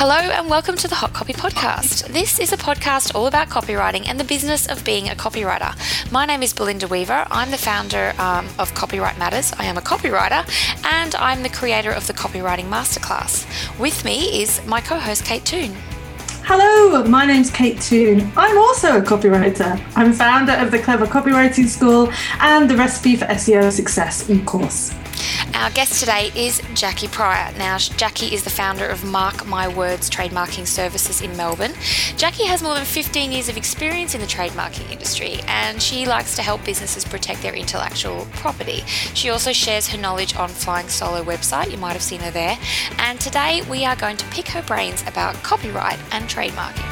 Hello, and welcome to the Hot Copy Podcast. This is a podcast all about copywriting and the business of being a copywriter. My name is Belinda Weaver. I'm the founder um, of Copywrite Matters. I am a copywriter, and I'm the creator of the Copywriting Masterclass. With me is my co host, Kate Toon. Hello, my name's Kate Toon. I'm also a copywriter. I'm founder of the Clever Copywriting School and the Recipe for SEO Success e-course. Our guest today is Jackie Pryor. Now, Jackie is the founder of Mark My Words Trademarking Services in Melbourne. Jackie has more than 15 years of experience in the trademarking industry and she likes to help businesses protect their intellectual property. She also shares her knowledge on Flying Solo website, you might have seen her there. And today we are going to pick her brains about copyright and trademarking.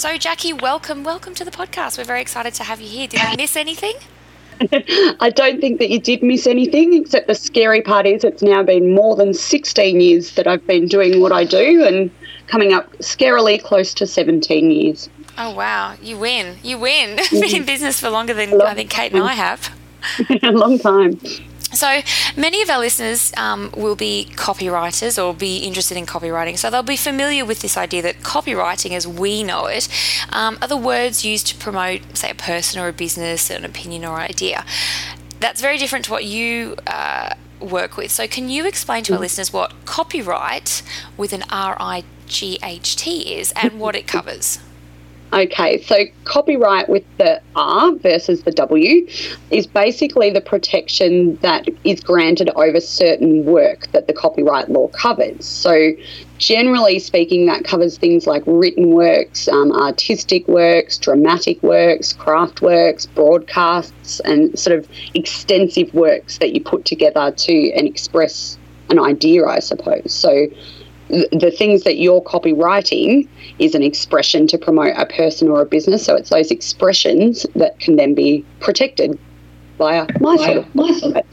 So, Jackie, welcome, welcome to the podcast. We're very excited to have you here. Did I miss anything? I don't think that you did miss anything, except the scary part is it's now been more than 16 years that I've been doing what I do and coming up scarily close to 17 years. Oh, wow. You win. You win. been in mm-hmm. business for longer than I think Kate and I have. A long time. So many of our listeners um, will be copywriters or be interested in copywriting, so they'll be familiar with this idea that copywriting, as we know it, um, are the words used to promote, say, a person or a business, an opinion or idea. That's very different to what you uh, work with. So, can you explain to our listeners what copyright with an R I G H T is and what it covers? Okay, so copyright with the R versus the W is basically the protection that is granted over certain work that the copyright law covers. So, generally speaking, that covers things like written works, um, artistic works, dramatic works, craft works, broadcasts, and sort of extensive works that you put together to and express an idea, I suppose. So, the things that you're copywriting is an expression to promote a person or a business. So it's those expressions that can then be protected via my sort of my sort of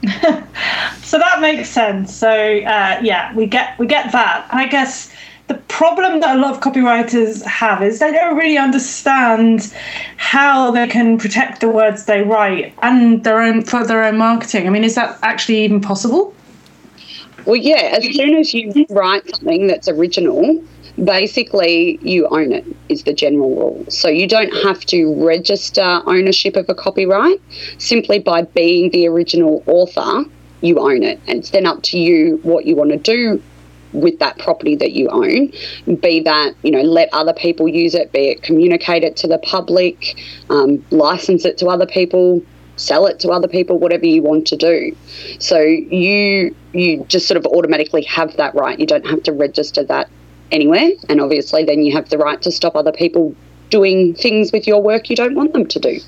so that makes sense. So uh, yeah, we get we get that. And I guess the problem that a lot of copywriters have is they don't really understand how they can protect the words they write and their own for their own marketing. I mean, is that actually even possible? Well, yeah, as soon as you write something that's original, basically you own it, is the general rule. So you don't have to register ownership of a copyright. Simply by being the original author, you own it. And it's then up to you what you want to do with that property that you own be that you know let other people use it be it communicate it to the public um, license it to other people sell it to other people, whatever you want to do. So you you just sort of automatically have that right. You don't have to register that anywhere, and obviously then you have the right to stop other people doing things with your work you don't want them to do.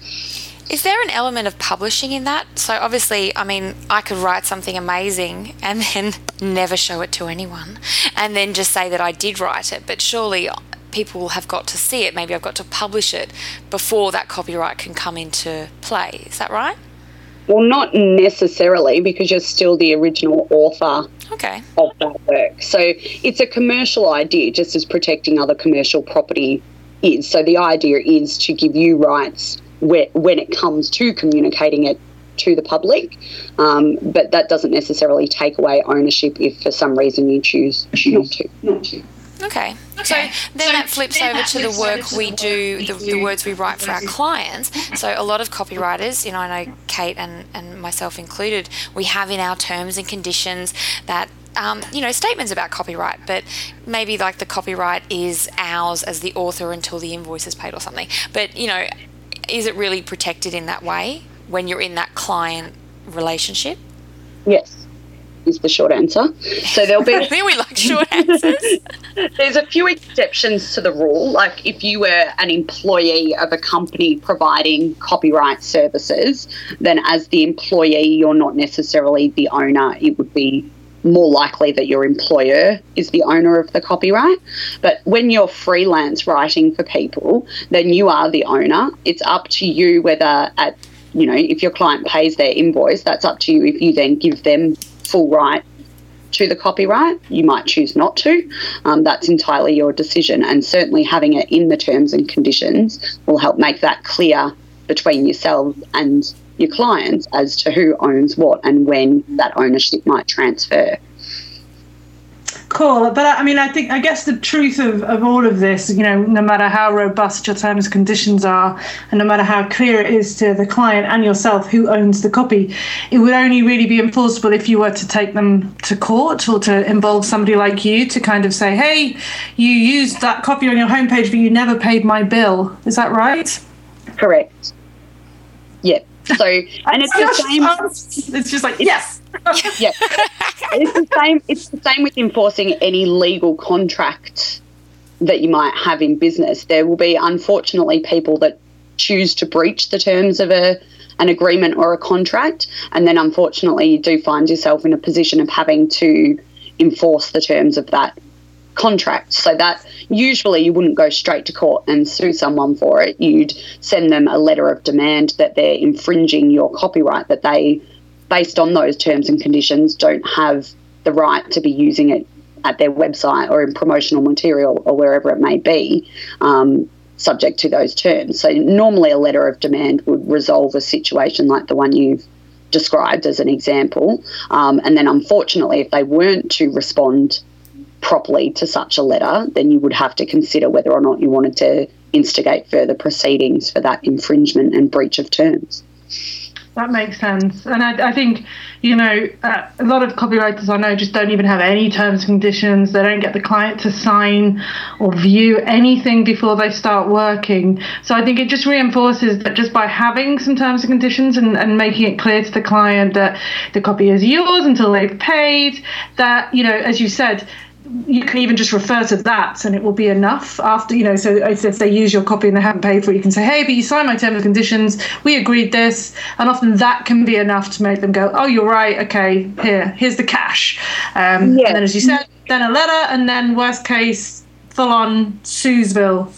Is there an element of publishing in that? So obviously, I mean, I could write something amazing and then never show it to anyone and then just say that I did write it, but surely people have got to see it. Maybe I've got to publish it before that copyright can come into play. Is that right? Well, not necessarily because you're still the original author okay. of that work. So it's a commercial idea, just as protecting other commercial property is. So the idea is to give you rights where, when it comes to communicating it to the public, um, but that doesn't necessarily take away ownership if for some reason you choose not to. Not to. Okay. okay. So then so that flips then over that to flips the work we do, the, the, words we write for our clients. So a lot of copywriters, you know, I know Kate and, and myself included, we have in our terms and conditions that um, you know, statements about copyright, but maybe like the copyright is ours as the author until the invoice is paid or something. But, you know, is it really protected in that way when you're in that client relationship? Yes is the short answer. So there'll be. we like short answers. There's a few exceptions to the rule. Like if you were an employee of a company providing copyright services, then as the employee, you're not necessarily the owner. It would be more likely that your employer is the owner of the copyright. But when you're freelance writing for people, then you are the owner. It's up to you whether at you know, if your client pays their invoice, that's up to you if you then give them full right to the copyright. You might choose not to. Um, that's entirely your decision. And certainly having it in the terms and conditions will help make that clear between yourselves and your clients as to who owns what and when that ownership might transfer. Cool, but I mean, I think I guess the truth of, of all of this, you know, no matter how robust your terms and conditions are, and no matter how clear it is to the client and yourself who owns the copy, it would only really be enforceable if you were to take them to court or to involve somebody like you to kind of say, "Hey, you used that copy on your homepage, but you never paid my bill." Is that right? Correct. Yeah. So, and it's the same. It's just like yes yeah, it's the same. It's the same with enforcing any legal contract that you might have in business. There will be, unfortunately, people that choose to breach the terms of a an agreement or a contract, and then unfortunately, you do find yourself in a position of having to enforce the terms of that contract. So that usually you wouldn't go straight to court and sue someone for it. You'd send them a letter of demand that they're infringing your copyright, that they based on those terms and conditions, don't have the right to be using it at their website or in promotional material or wherever it may be, um, subject to those terms. So, normally, a letter of demand would resolve a situation like the one you've described as an example. Um, and then, unfortunately, if they weren't to respond properly to such a letter, then you would have to consider whether or not you wanted to instigate further proceedings for that infringement and breach of terms. That makes sense. And I, I think, you know, uh, a lot of copywriters I know just don't even have any terms and conditions. They don't get the client to sign or view anything before they start working. So I think it just reinforces that just by having some terms and conditions and, and making it clear to the client that the copy is yours until they've paid, that, you know, as you said, you can even just refer to that and it will be enough after you know so if, if, they use your copy and they haven't paid for it you can say hey but you signed my terms and conditions. We agreed this. And often that can be enough to make them go oh you're right. Okay here here's the cash. Um, yeah. and then as you said then a letter and then worst case full on Suesville.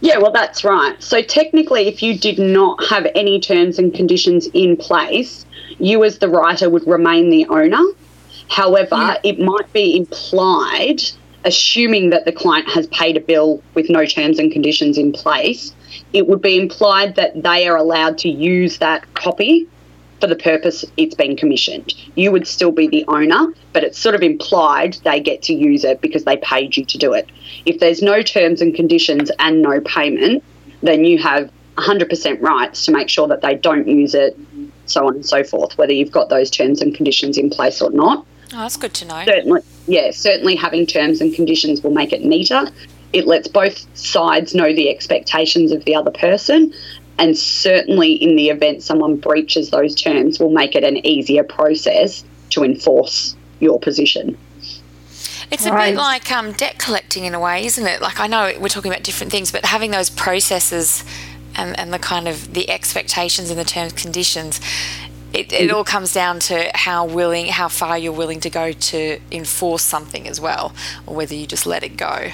Yeah, well, that's right. So, technically, if you did not have any terms and conditions in place, you as the writer would remain the owner However, yeah. it might be implied, assuming that the client has paid a bill with no terms and conditions in place, it would be implied that they are allowed to use that copy for the purpose it's been commissioned. You would still be the owner, but it's sort of implied they get to use it because they paid you to do it. If there's no terms and conditions and no payment, then you have 100% rights to make sure that they don't use it, so on and so forth, whether you've got those terms and conditions in place or not. Oh, that's good to know. Certainly, yeah, certainly having terms and conditions will make it neater. It lets both sides know the expectations of the other person, and certainly in the event someone breaches those terms, will make it an easier process to enforce your position. It's a right. bit like um, debt collecting in a way, isn't it? Like I know we're talking about different things, but having those processes and, and the kind of the expectations and the terms conditions it, it all comes down to how willing, how far you're willing to go to enforce something as well, or whether you just let it go.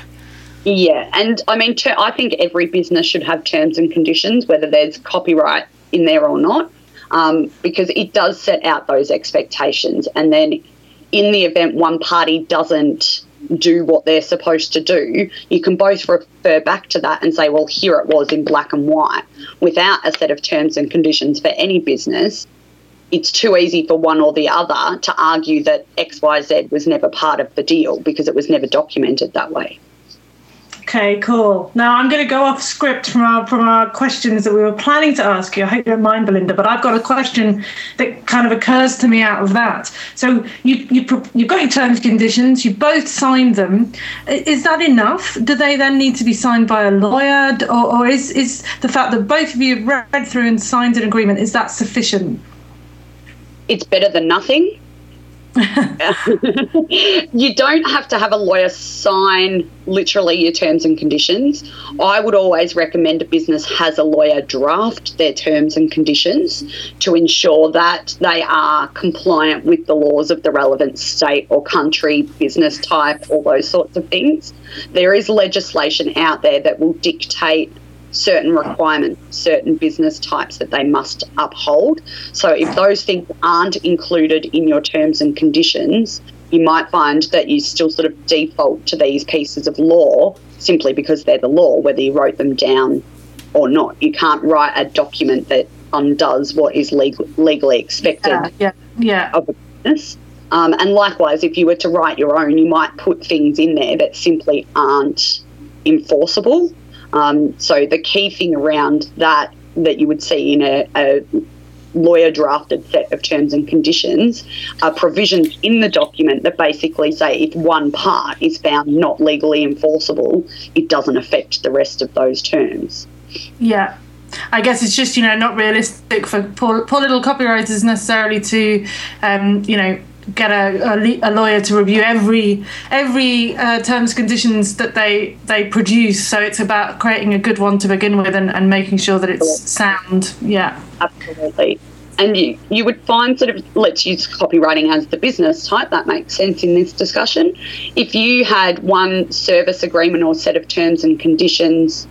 Yeah, and I mean, ter- I think every business should have terms and conditions, whether there's copyright in there or not, um, because it does set out those expectations. And then, in the event one party doesn't do what they're supposed to do, you can both refer back to that and say, well, here it was in black and white. Without a set of terms and conditions for any business, it's too easy for one or the other to argue that XYZ was never part of the deal because it was never documented that way. Okay, cool. Now I'm going to go off script from our from our questions that we were planning to ask you. I hope you don't mind, Belinda, but I've got a question that kind of occurs to me out of that. So you you you've got your terms and conditions. You both signed them. Is that enough? Do they then need to be signed by a lawyer, or, or is is the fact that both of you read through and signed an agreement is that sufficient? It's better than nothing. you don't have to have a lawyer sign literally your terms and conditions. I would always recommend a business has a lawyer draft their terms and conditions to ensure that they are compliant with the laws of the relevant state or country, business type, all those sorts of things. There is legislation out there that will dictate certain requirements, certain business types that they must uphold. So if those things aren't included in your terms and conditions, you might find that you still sort of default to these pieces of law simply because they're the law, whether you wrote them down or not. You can't write a document that undoes what is legal, legally expected Yeah, yeah, yeah. of a business. Um, and likewise, if you were to write your own, you might put things in there that simply aren't enforceable. Um, so the key thing around that that you would see in a, a lawyer drafted set of terms and conditions are provisions in the document that basically say if one part is found not legally enforceable, it doesn't affect the rest of those terms. Yeah. I guess it's just, you know, not realistic for poor, poor little copywriters necessarily to, um, you know, get a, a, a lawyer to review every every uh, terms conditions that they they produce. So it's about creating a good one to begin with and, and making sure that it's sound. Yeah. Absolutely. And you, you would find sort of, let's use copywriting as the business type, that makes sense in this discussion. If you had one service agreement or set of terms and conditions,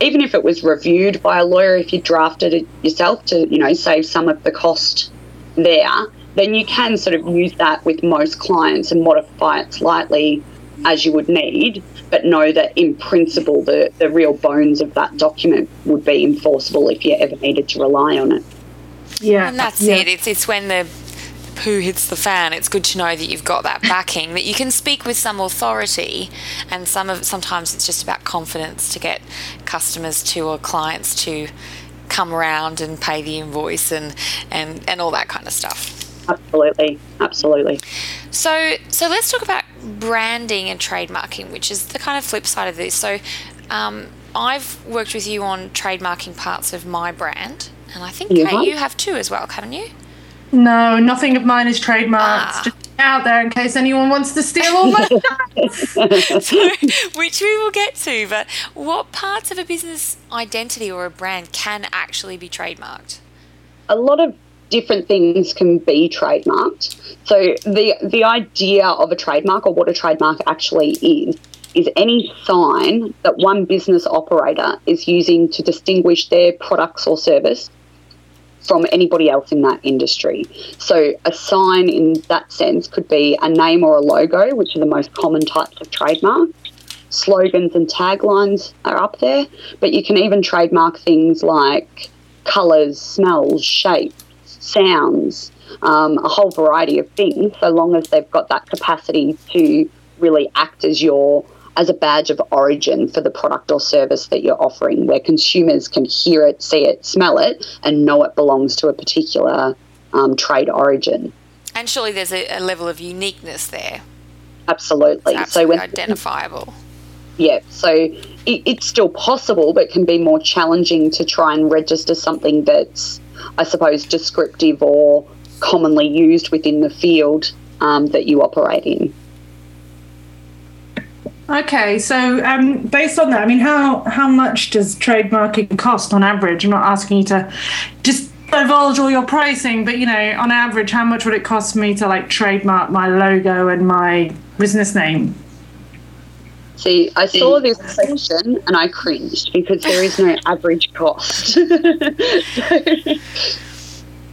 even if it was reviewed by a lawyer, if you drafted it yourself to, you know, save some of the cost there, then you can sort of use that with most clients and modify it slightly as you would need, but know that in principle the, the real bones of that document would be enforceable if you ever needed to rely on it. Yeah. And that's yeah. it. It's it's when the poo hits the fan. It's good to know that you've got that backing, that you can speak with some authority, and some of sometimes it's just about confidence to get customers to or clients to come around and pay the invoice and and and all that kind of stuff. Absolutely, absolutely. So, so let's talk about branding and trademarking, which is the kind of flip side of this. So, um, I've worked with you on trademarking parts of my brand, and I think You Kate, have? you have too as well, haven't you? No, nothing of mine is trademarked. Ah. Just out there in case anyone wants to steal all my so, which we will get to. But what parts of a business identity or a brand can actually be trademarked? a lot of different things can be trademarked. So the the idea of a trademark or what a trademark actually is is any sign that one business operator is using to distinguish their products or service from anybody else in that industry. So a sign in that sense could be a name or a logo, which are the most common types of trademark. Slogans and taglines are up there, but you can even trademark things like colours, smells, shapes, sounds, um, a whole variety of things, so long as they've got that capacity to really act as your as a badge of origin for the product or service that you're offering, where consumers can hear it, see it, smell it, and know it belongs to a particular um, trade origin. And surely there's a, a level of uniqueness there. Absolutely. It's so absolutely when identifiable. Yeah, so it, it's still possible, but can be more challenging to try and register something that's, I suppose, descriptive or commonly used within the field um, that you operate in. Okay, so um, based on that, I mean, how how much does trademarking cost on average? I'm not asking you to just divulge all your pricing, but you know, on average, how much would it cost me to like trademark my logo and my business name? See, I saw mm. this question and I cringed because there is no average cost.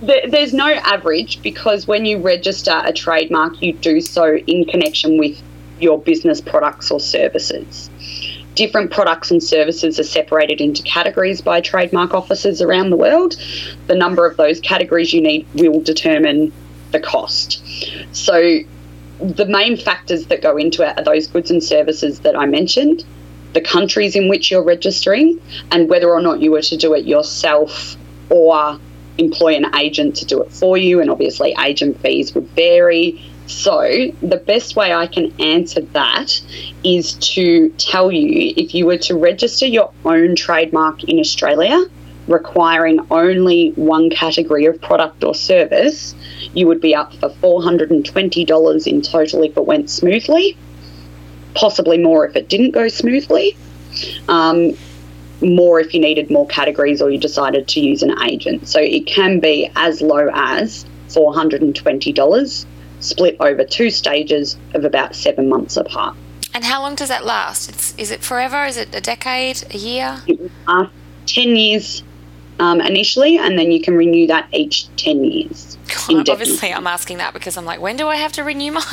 So, there's no average because when you register a trademark, you do so in connection with your business products or services. Different products and services are separated into categories by trademark offices around the world. The number of those categories you need will determine the cost. So, the main factors that go into it are those goods and services that I mentioned, the countries in which you're registering, and whether or not you were to do it yourself or employ an agent to do it for you. And obviously, agent fees would vary. So, the best way I can answer that is to tell you if you were to register your own trademark in Australia, requiring only one category of product or service, you would be up for $420 in total if it went smoothly, possibly more if it didn't go smoothly, um, more if you needed more categories or you decided to use an agent. So it can be as low as $420 split over two stages of about seven months apart. And how long does that last? It's, is it forever? Is it a decade? A year? It would last 10 years um, initially, and then you can renew that each 10 years. indefinitely. Obviously, I'm asking that because I'm like, when do I have to renew mine?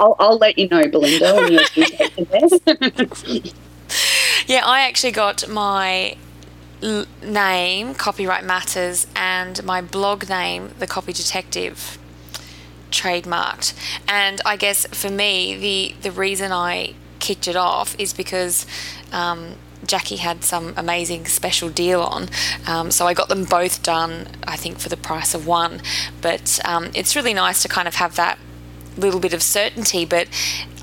I'll, I'll let you know, Belinda, there. yeah, I actually got my l- name, Copywrite Matters, and my blog name, The Copy Detective, trademarked. And I guess for me, the, the reason I kicked it off is because um, Jackie had some amazing special deal on. Um, so I got them both done, I think, for the price of one. But um, it's really nice to kind of have that little bit of certainty. But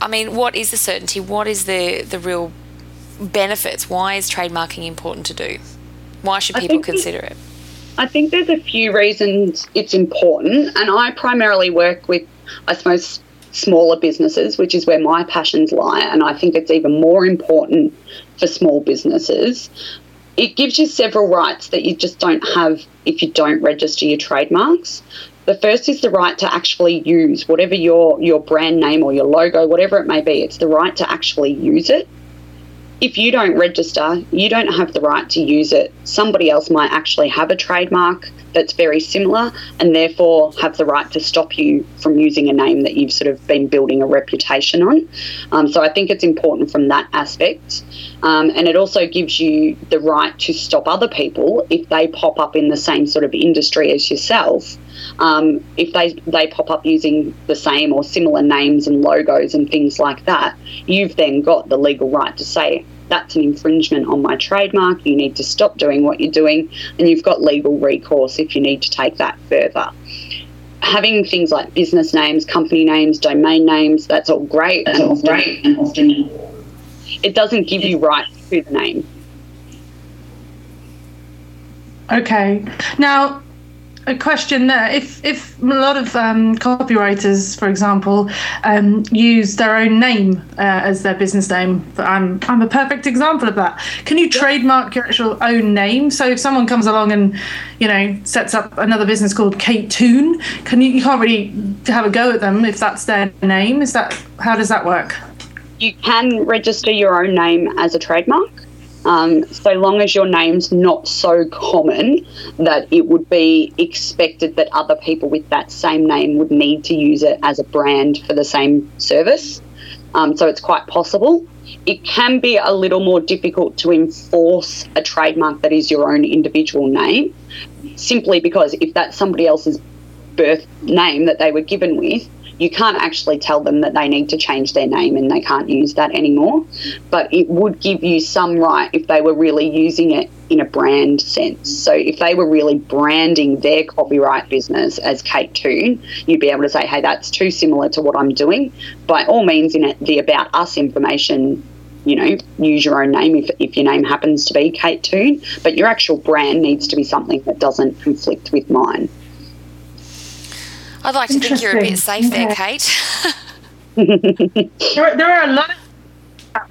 I mean, what is the certainty? What is the, the real benefits? Why is trademarking important to do? Why should people consider it? I think there's a few reasons it's important, and I primarily work with, I suppose, smaller businesses, which is where my passions lie, and I think it's even more important for small businesses. It gives you several rights that you just don't have if you don't register your trademarks. The first is the right to actually use whatever your your brand name or your logo, whatever it may be. It's the right to actually use it if you don't register, you don't have the right to use it. Somebody else might actually have a trademark that's very similar and therefore have the right to stop you from using a name that you've sort of been building a reputation on. Um, so I think it's important from that aspect. Um, and it also gives you the right to stop other people if they pop up in the same sort of industry as yourself. Um, if they they pop up using the same or similar names and logos and things like that, you've then got the legal right to say that's an infringement on my trademark. You need to stop doing what you're doing, and you've got legal recourse if you need to take that further. Having things like business names, company names, domain names, that's all great. That's all great, and often it doesn't give you rights to the name. Okay. Now, a question there. If if a lot of um, copywriters, for example, um, use their own name uh, as their business name, I'm I'm a perfect example of that. Can you trademark your actual own name? So if someone comes along and you know sets up another business called Kate Toon, can you you can't really have a go at them if that's their name? Is that how does that work? You can register your own name as a trademark. Um, so long as your name's not so common that it would be expected that other people with that same name would need to use it as a brand for the same service. Um, so it's quite possible. It can be a little more difficult to enforce a trademark that is your own individual name, simply because if that's somebody else's birth name that they were given with, you can't actually tell them that they need to change their name and they can't use that anymore. But it would give you some right if they were really using it in a brand sense. So if they were really branding their copyright business as Kate Toon, you'd be able to say, hey, that's too similar to what I'm doing. By all means, in the About Us information, you know, use your own name if, if your name happens to be Kate Toon, but your actual brand needs to be something that doesn't conflict with mine. I'd like to think you're a bit safe okay. there, Kate. there, there are a lot of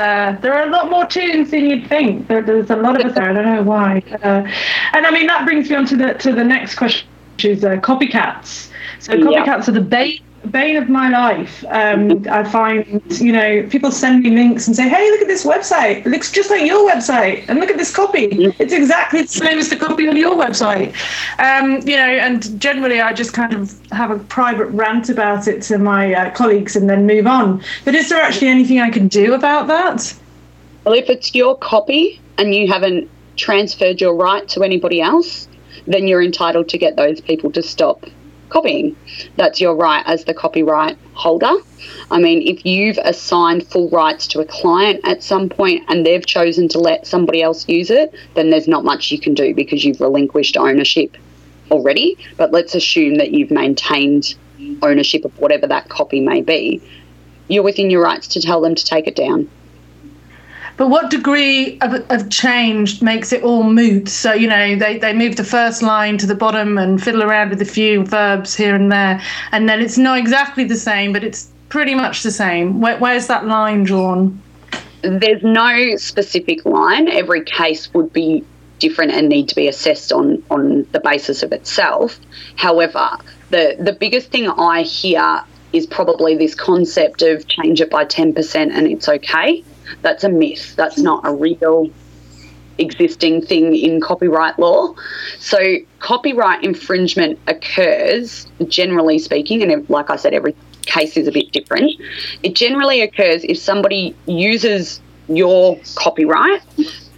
uh, there are a lot more Toons than you'd think. There, there's a lot of us there. I don't know why. Uh, and I mean that brings me on to the to the next question, which is uh, copycats. So copycats yeah. are the bane bane of my life. Um, I find, you know, people send me links and say, hey, look at this website. It looks just like your website. And look at this copy. It's exactly the same as the copy on your website. Um, you know, and generally I just kind of have a private rant about it to my uh, colleagues and then move on. But is there actually anything I can do about that? Well, if it's your copy and you haven't transferred your right to anybody else, then you're entitled to get those people to stop copying. That's your right as the copyright holder. I mean, if you've assigned full rights to a client at some point and they've chosen to let somebody else use it, then there's not much you can do because you've relinquished ownership already. But let's assume that you've maintained ownership of whatever that copy may be. You're within your rights to tell them to take it down. But what degree of, of change makes it all moot? So, you know, they, they move the first line to the bottom and fiddle around with a few verbs here and there. And then it's not exactly the same, but it's pretty much the same. Where, where's that line drawn? There's no specific line. Every case would be different and need to be assessed on, on the basis of itself. However, the, the biggest thing I hear is probably this concept of change it by 10% and it's okay that's a myth. That's not a real existing thing in copyright law. So, copyright infringement occurs, generally speaking, and like I said, every case is a bit different. It generally occurs if somebody uses your copyright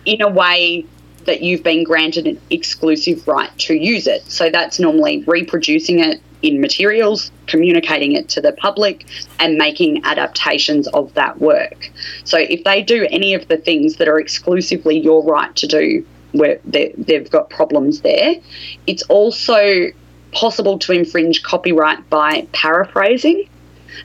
in a way that you've been granted an exclusive right to use it. So that's normally reproducing it in materials, communicating it to the public, and making adaptations of that work. So if they do any of the things that are exclusively your right to do, where they've got problems there, it's also possible to infringe copyright by paraphrasing.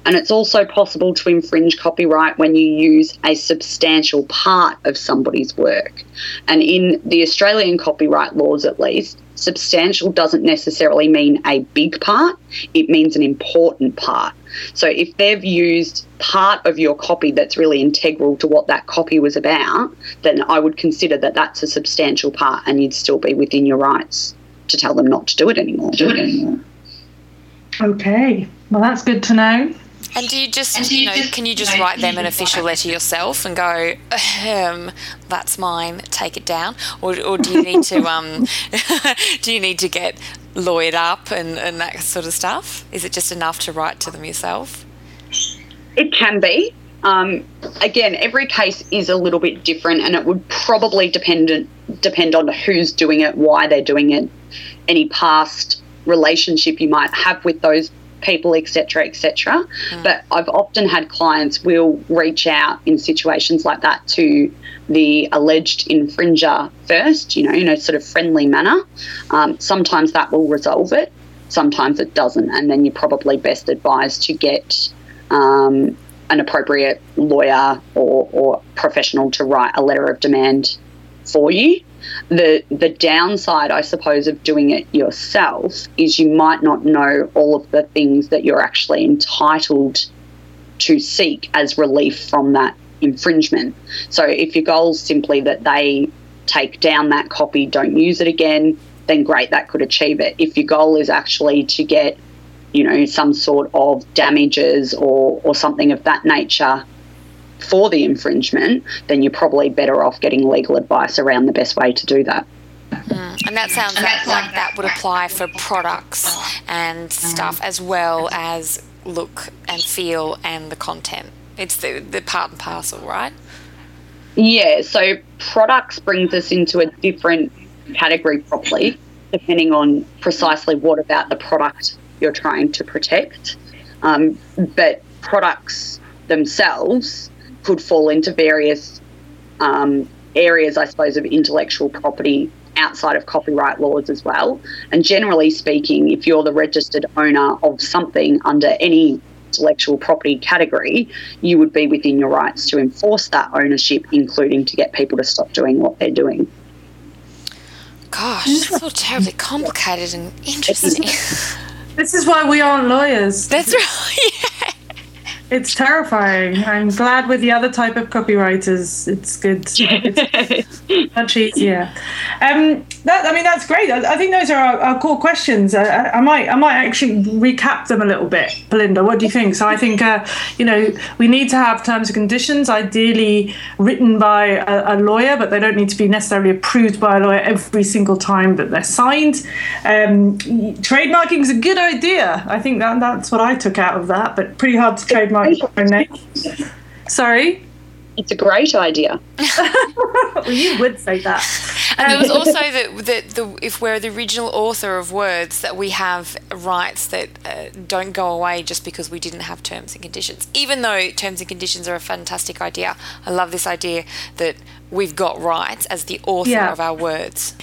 And it's also possible to infringe copyright when you use a substantial part of somebody's work. And in the Australian copyright laws, at least, substantial doesn't necessarily mean a big part, it means an important part. So if they've used part of your copy that's really integral to what that copy was about, then I would consider that that's a substantial part and you'd still be within your rights to tell them not to do it anymore. Do it anymore. Okay, well, that's good to know. And do you just, do you, you know, just, can you just write them an official letter yourself and go, um, that's mine, take it down? Or, or do you need to, um, do you need to get lawyered up and, and that sort of stuff? Is it just enough to write to them yourself? It can be. Um, again, every case is a little bit different, and it would probably depend depend on who's doing it, why they're doing it, any past relationship you might have with those people, etc., etc. Mm. But I've often had clients will reach out in situations like that to the alleged infringer first, you know, in a sort of friendly manner. Um, sometimes that will resolve it, sometimes it doesn't, and then you're probably best advised to get um, an appropriate lawyer or, or professional to write a letter of demand for you the the downside, I suppose, of doing it yourself is you might not know all of the things that you're actually entitled to seek as relief from that infringement. So if your goal is simply that they take down that copy, don't use it again, then great, that could achieve it. If your goal is actually to get, you know, some sort of damages or, or something of that nature for the infringement, then you're probably better off getting legal advice around the best way to do that. Mm, and that sounds like, like that would apply for products and stuff as well as look and feel and the content. It's the, the part and parcel, right? Yeah, so products brings us into a different category properly, depending on precisely what about the product you're trying to protect. Um, but products themselves could fall into various um, areas, I suppose, of intellectual property outside of copyright laws as well. And generally speaking, if you're the registered owner of something under any intellectual property category, you would be within your rights to enforce that ownership, including to get people to stop doing what they're doing. Gosh, it's all terribly complicated and interesting. This is why we aren't lawyers. That's right. It's terrifying. I'm glad with the other type of copywriters. It's good. It's much easier. Um, that I mean, that's great. I, I think those are our, our core questions. I, I, might I might actually recap them a little bit, Belinda. What do you think? So I think uh, you know we need to have terms and conditions, ideally written by a, a, lawyer, but they don't need to be necessarily approved by a lawyer every single time that they're signed. Um, trademarking is a good idea. I think that that's what I took out of that, but pretty hard to trademark name. Sorry? It's a great idea. well, you would say that. And there was also that the, the, if we're the original author of words, that we have rights that uh, don't go away just because we didn't have terms and conditions. Even though terms and conditions are a fantastic idea, I love this idea that we've got rights as the author yeah. of our words.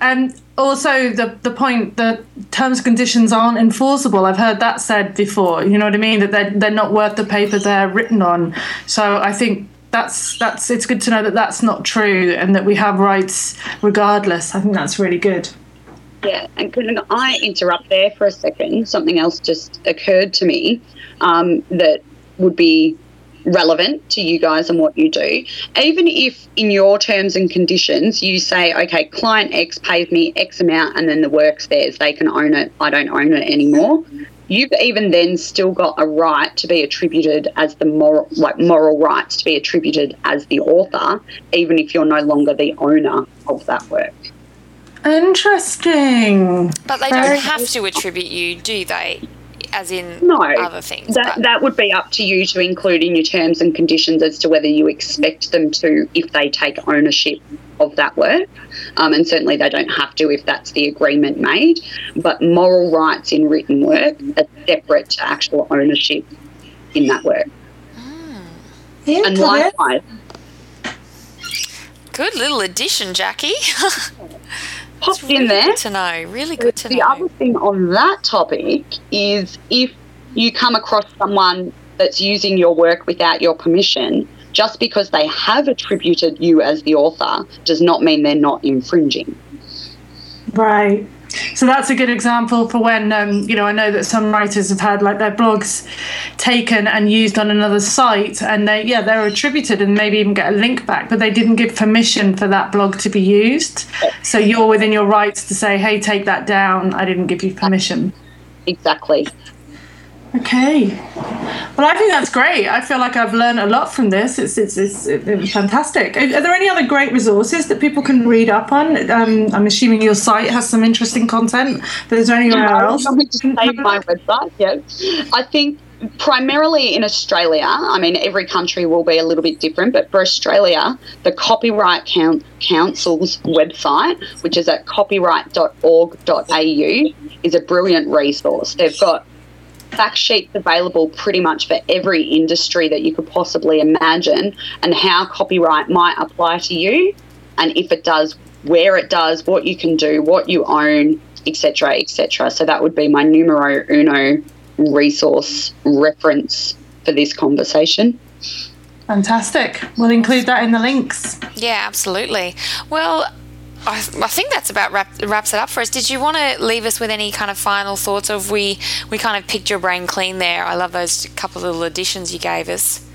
And also the the point that terms and conditions aren't enforceable. I've heard that said before. You know what I mean? That they're they're not worth the paper they're written on. So I think that's that's it's good to know that that's not true and that we have rights regardless. I think that's really good. Yeah, and can I interrupt there for a second? Something else just occurred to me um, that would be relevant to you guys and what you do. Even if in your terms and conditions you say, okay, client X pays me X amount and then the work's theirs, they can own it, I don't own it anymore. You've even then still got a right to be attributed as the moral, like moral rights to be attributed as the author, even if you're no longer the owner of that work. Interesting. But they don't have to attribute you, do they? As in No, other things. That, but- that would be up to you to include in your terms and conditions as to whether you expect them to if they take ownership of that work. Um, and certainly they don't have to if that's the agreement made. But moral rights in written work are separate to actual ownership in that work. Yeah, And got likewise, Good little addition, Jackie. popped really in there. Good to know. Really good to the know. The other thing on that topic is if you come across someone that's using your work without your permission, just because they have attributed you as the author does not mean they're not infringing. Right. So that's a good example for when, um, you know, I know that some writers have had like their blogs taken and used on another site, and they, yeah, they're attributed and maybe even get a link back, but they didn't give permission for that blog to be used. So you're within your rights to say, hey, take that down. I didn't give you permission. Exactly. Okay. Well, I think that's great. I feel like I've learned a lot from this. It's it's, it's it, it fantastic. Are, are there any other great resources that people can read up on? Um, I'm assuming your site has some interesting content, but is there anywhere I else? me to save my website. Yeah, I think primarily in Australia. I mean, every country will be a little bit different, but for Australia, the Copyright Coun- Council's website, which is at copyright.org.au, is a brilliant resource. They've got fact sheets available pretty much for every industry that you could possibly imagine and how copyright might apply to you and if it does where it does what you can do what you own etc etc so that would be my numero uno resource reference for this conversation Fantastic. We'll include that in the links. Yeah, absolutely. Well, I, I think that's about wrap, wraps it up for us. Did you want to leave us with any kind of final thoughts? Of we we kind of picked your brain clean there. I love those couple of little additions you gave us.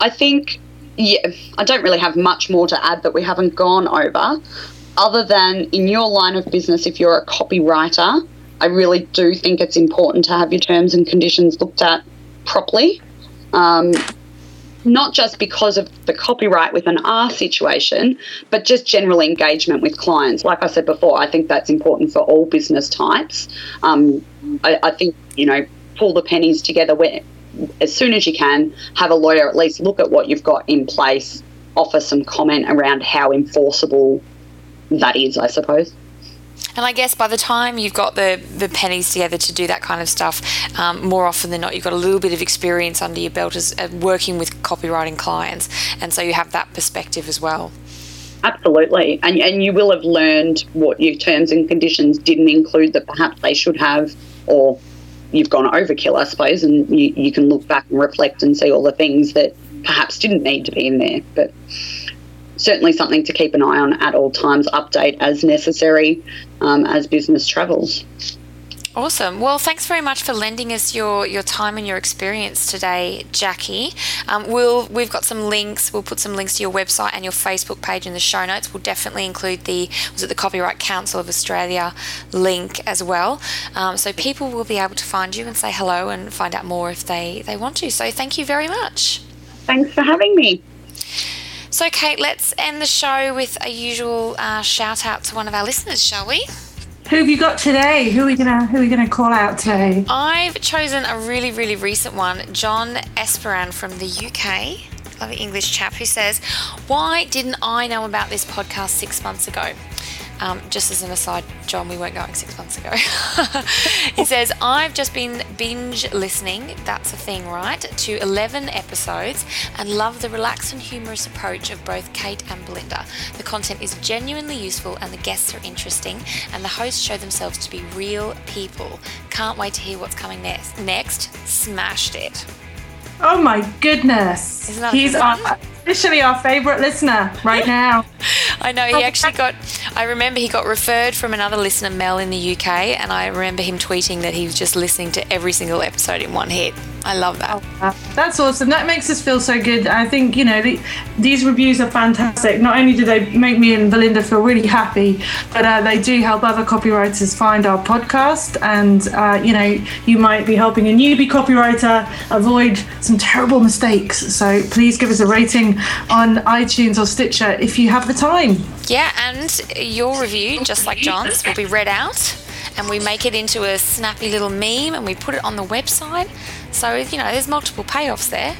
I think, yeah, I don't really have much more to add that we haven't gone over, other than in your line of business, if you're a copywriter, I really do think it's important to have your terms and conditions looked at properly. Um, not just because of the copyright with an R situation, but just general engagement with clients. Like I said before, I think that's important for all business types. Um, I, I think, you know, pull the pennies together where, as soon as you can, have a lawyer at least look at what you've got in place, offer some comment around how enforceable that is, I suppose. And I guess by the time you've got the, the pennies together to do that kind of stuff, um, more often than not, you've got a little bit of experience under your belt as uh, working with copywriting clients, and so you have that perspective as well. Absolutely. And, and you will have learned what your terms and conditions didn't include that perhaps they should have, or you've gone overkill, I suppose, and you, you can look back and reflect and see all the things that perhaps didn't need to be in there. But certainly something to keep an eye on at all times, update as necessary um, as business travels. Awesome. Well, thanks very much for lending us your, your time and your experience today, Jackie. Um, we'll we've got some links. We'll put some links to your website and your Facebook page in the show notes. We'll definitely include the was it the Copyright Council of Australia link as well, um, so people will be able to find you and say hello and find out more if they they want to. So thank you very much. Thanks for having me. So Kate, let's end the show with a usual uh, shout out to one of our listeners, shall we? Who have you got today? Who are we gonna Who are we gonna call out today? I've chosen a really, really recent one. John Esperan from the UK, lovely English chap, who says, Why didn't I know about this podcast six months ago? Um, just as an aside, John, we weren't going six months ago. he says, I've just been binge listening, that's a thing, right, to 11 episodes and love the relaxed and humorous approach of both Kate and Belinda. The content is genuinely useful and the guests are interesting, and the hosts show themselves to be real people. Can't wait to hear what's coming next. Next, smashed it. Oh my goodness! He's our, officially our favourite listener right now. I know he actually got. I remember he got referred from another listener, Mel, in the UK, and I remember him tweeting that he was just listening to every single episode in one hit. I love that. Uh, That's awesome. That makes us feel so good. I think you know the, these reviews are fantastic. Not only do they make me and Belinda feel really happy, but uh, they do help other copywriters find our podcast. And uh, you know, you might be helping a newbie copywriter avoid some terrible mistakes. So please give us a rating on iTunes or Stitcher if you have the time. Yeah, and your review, just like John's, will be read out and we make it into a snappy little meme and we put it on the website. So, you know, there's multiple payoffs there.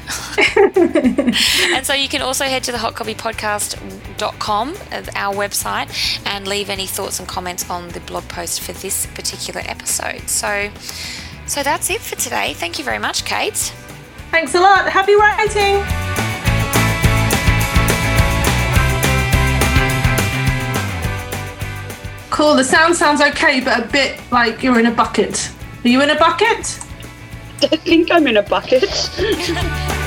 and so you can also head to the hotcopypodcast.com, uh, our website, and leave any thoughts and comments on the blog post for this particular episode. So, so that's it for today. Thank you very much, Kate. Thanks a lot. Happy writing. Cool. The sound sounds okay, but a bit like you're in a bucket. Are you in a bucket? I think I'm in a bucket.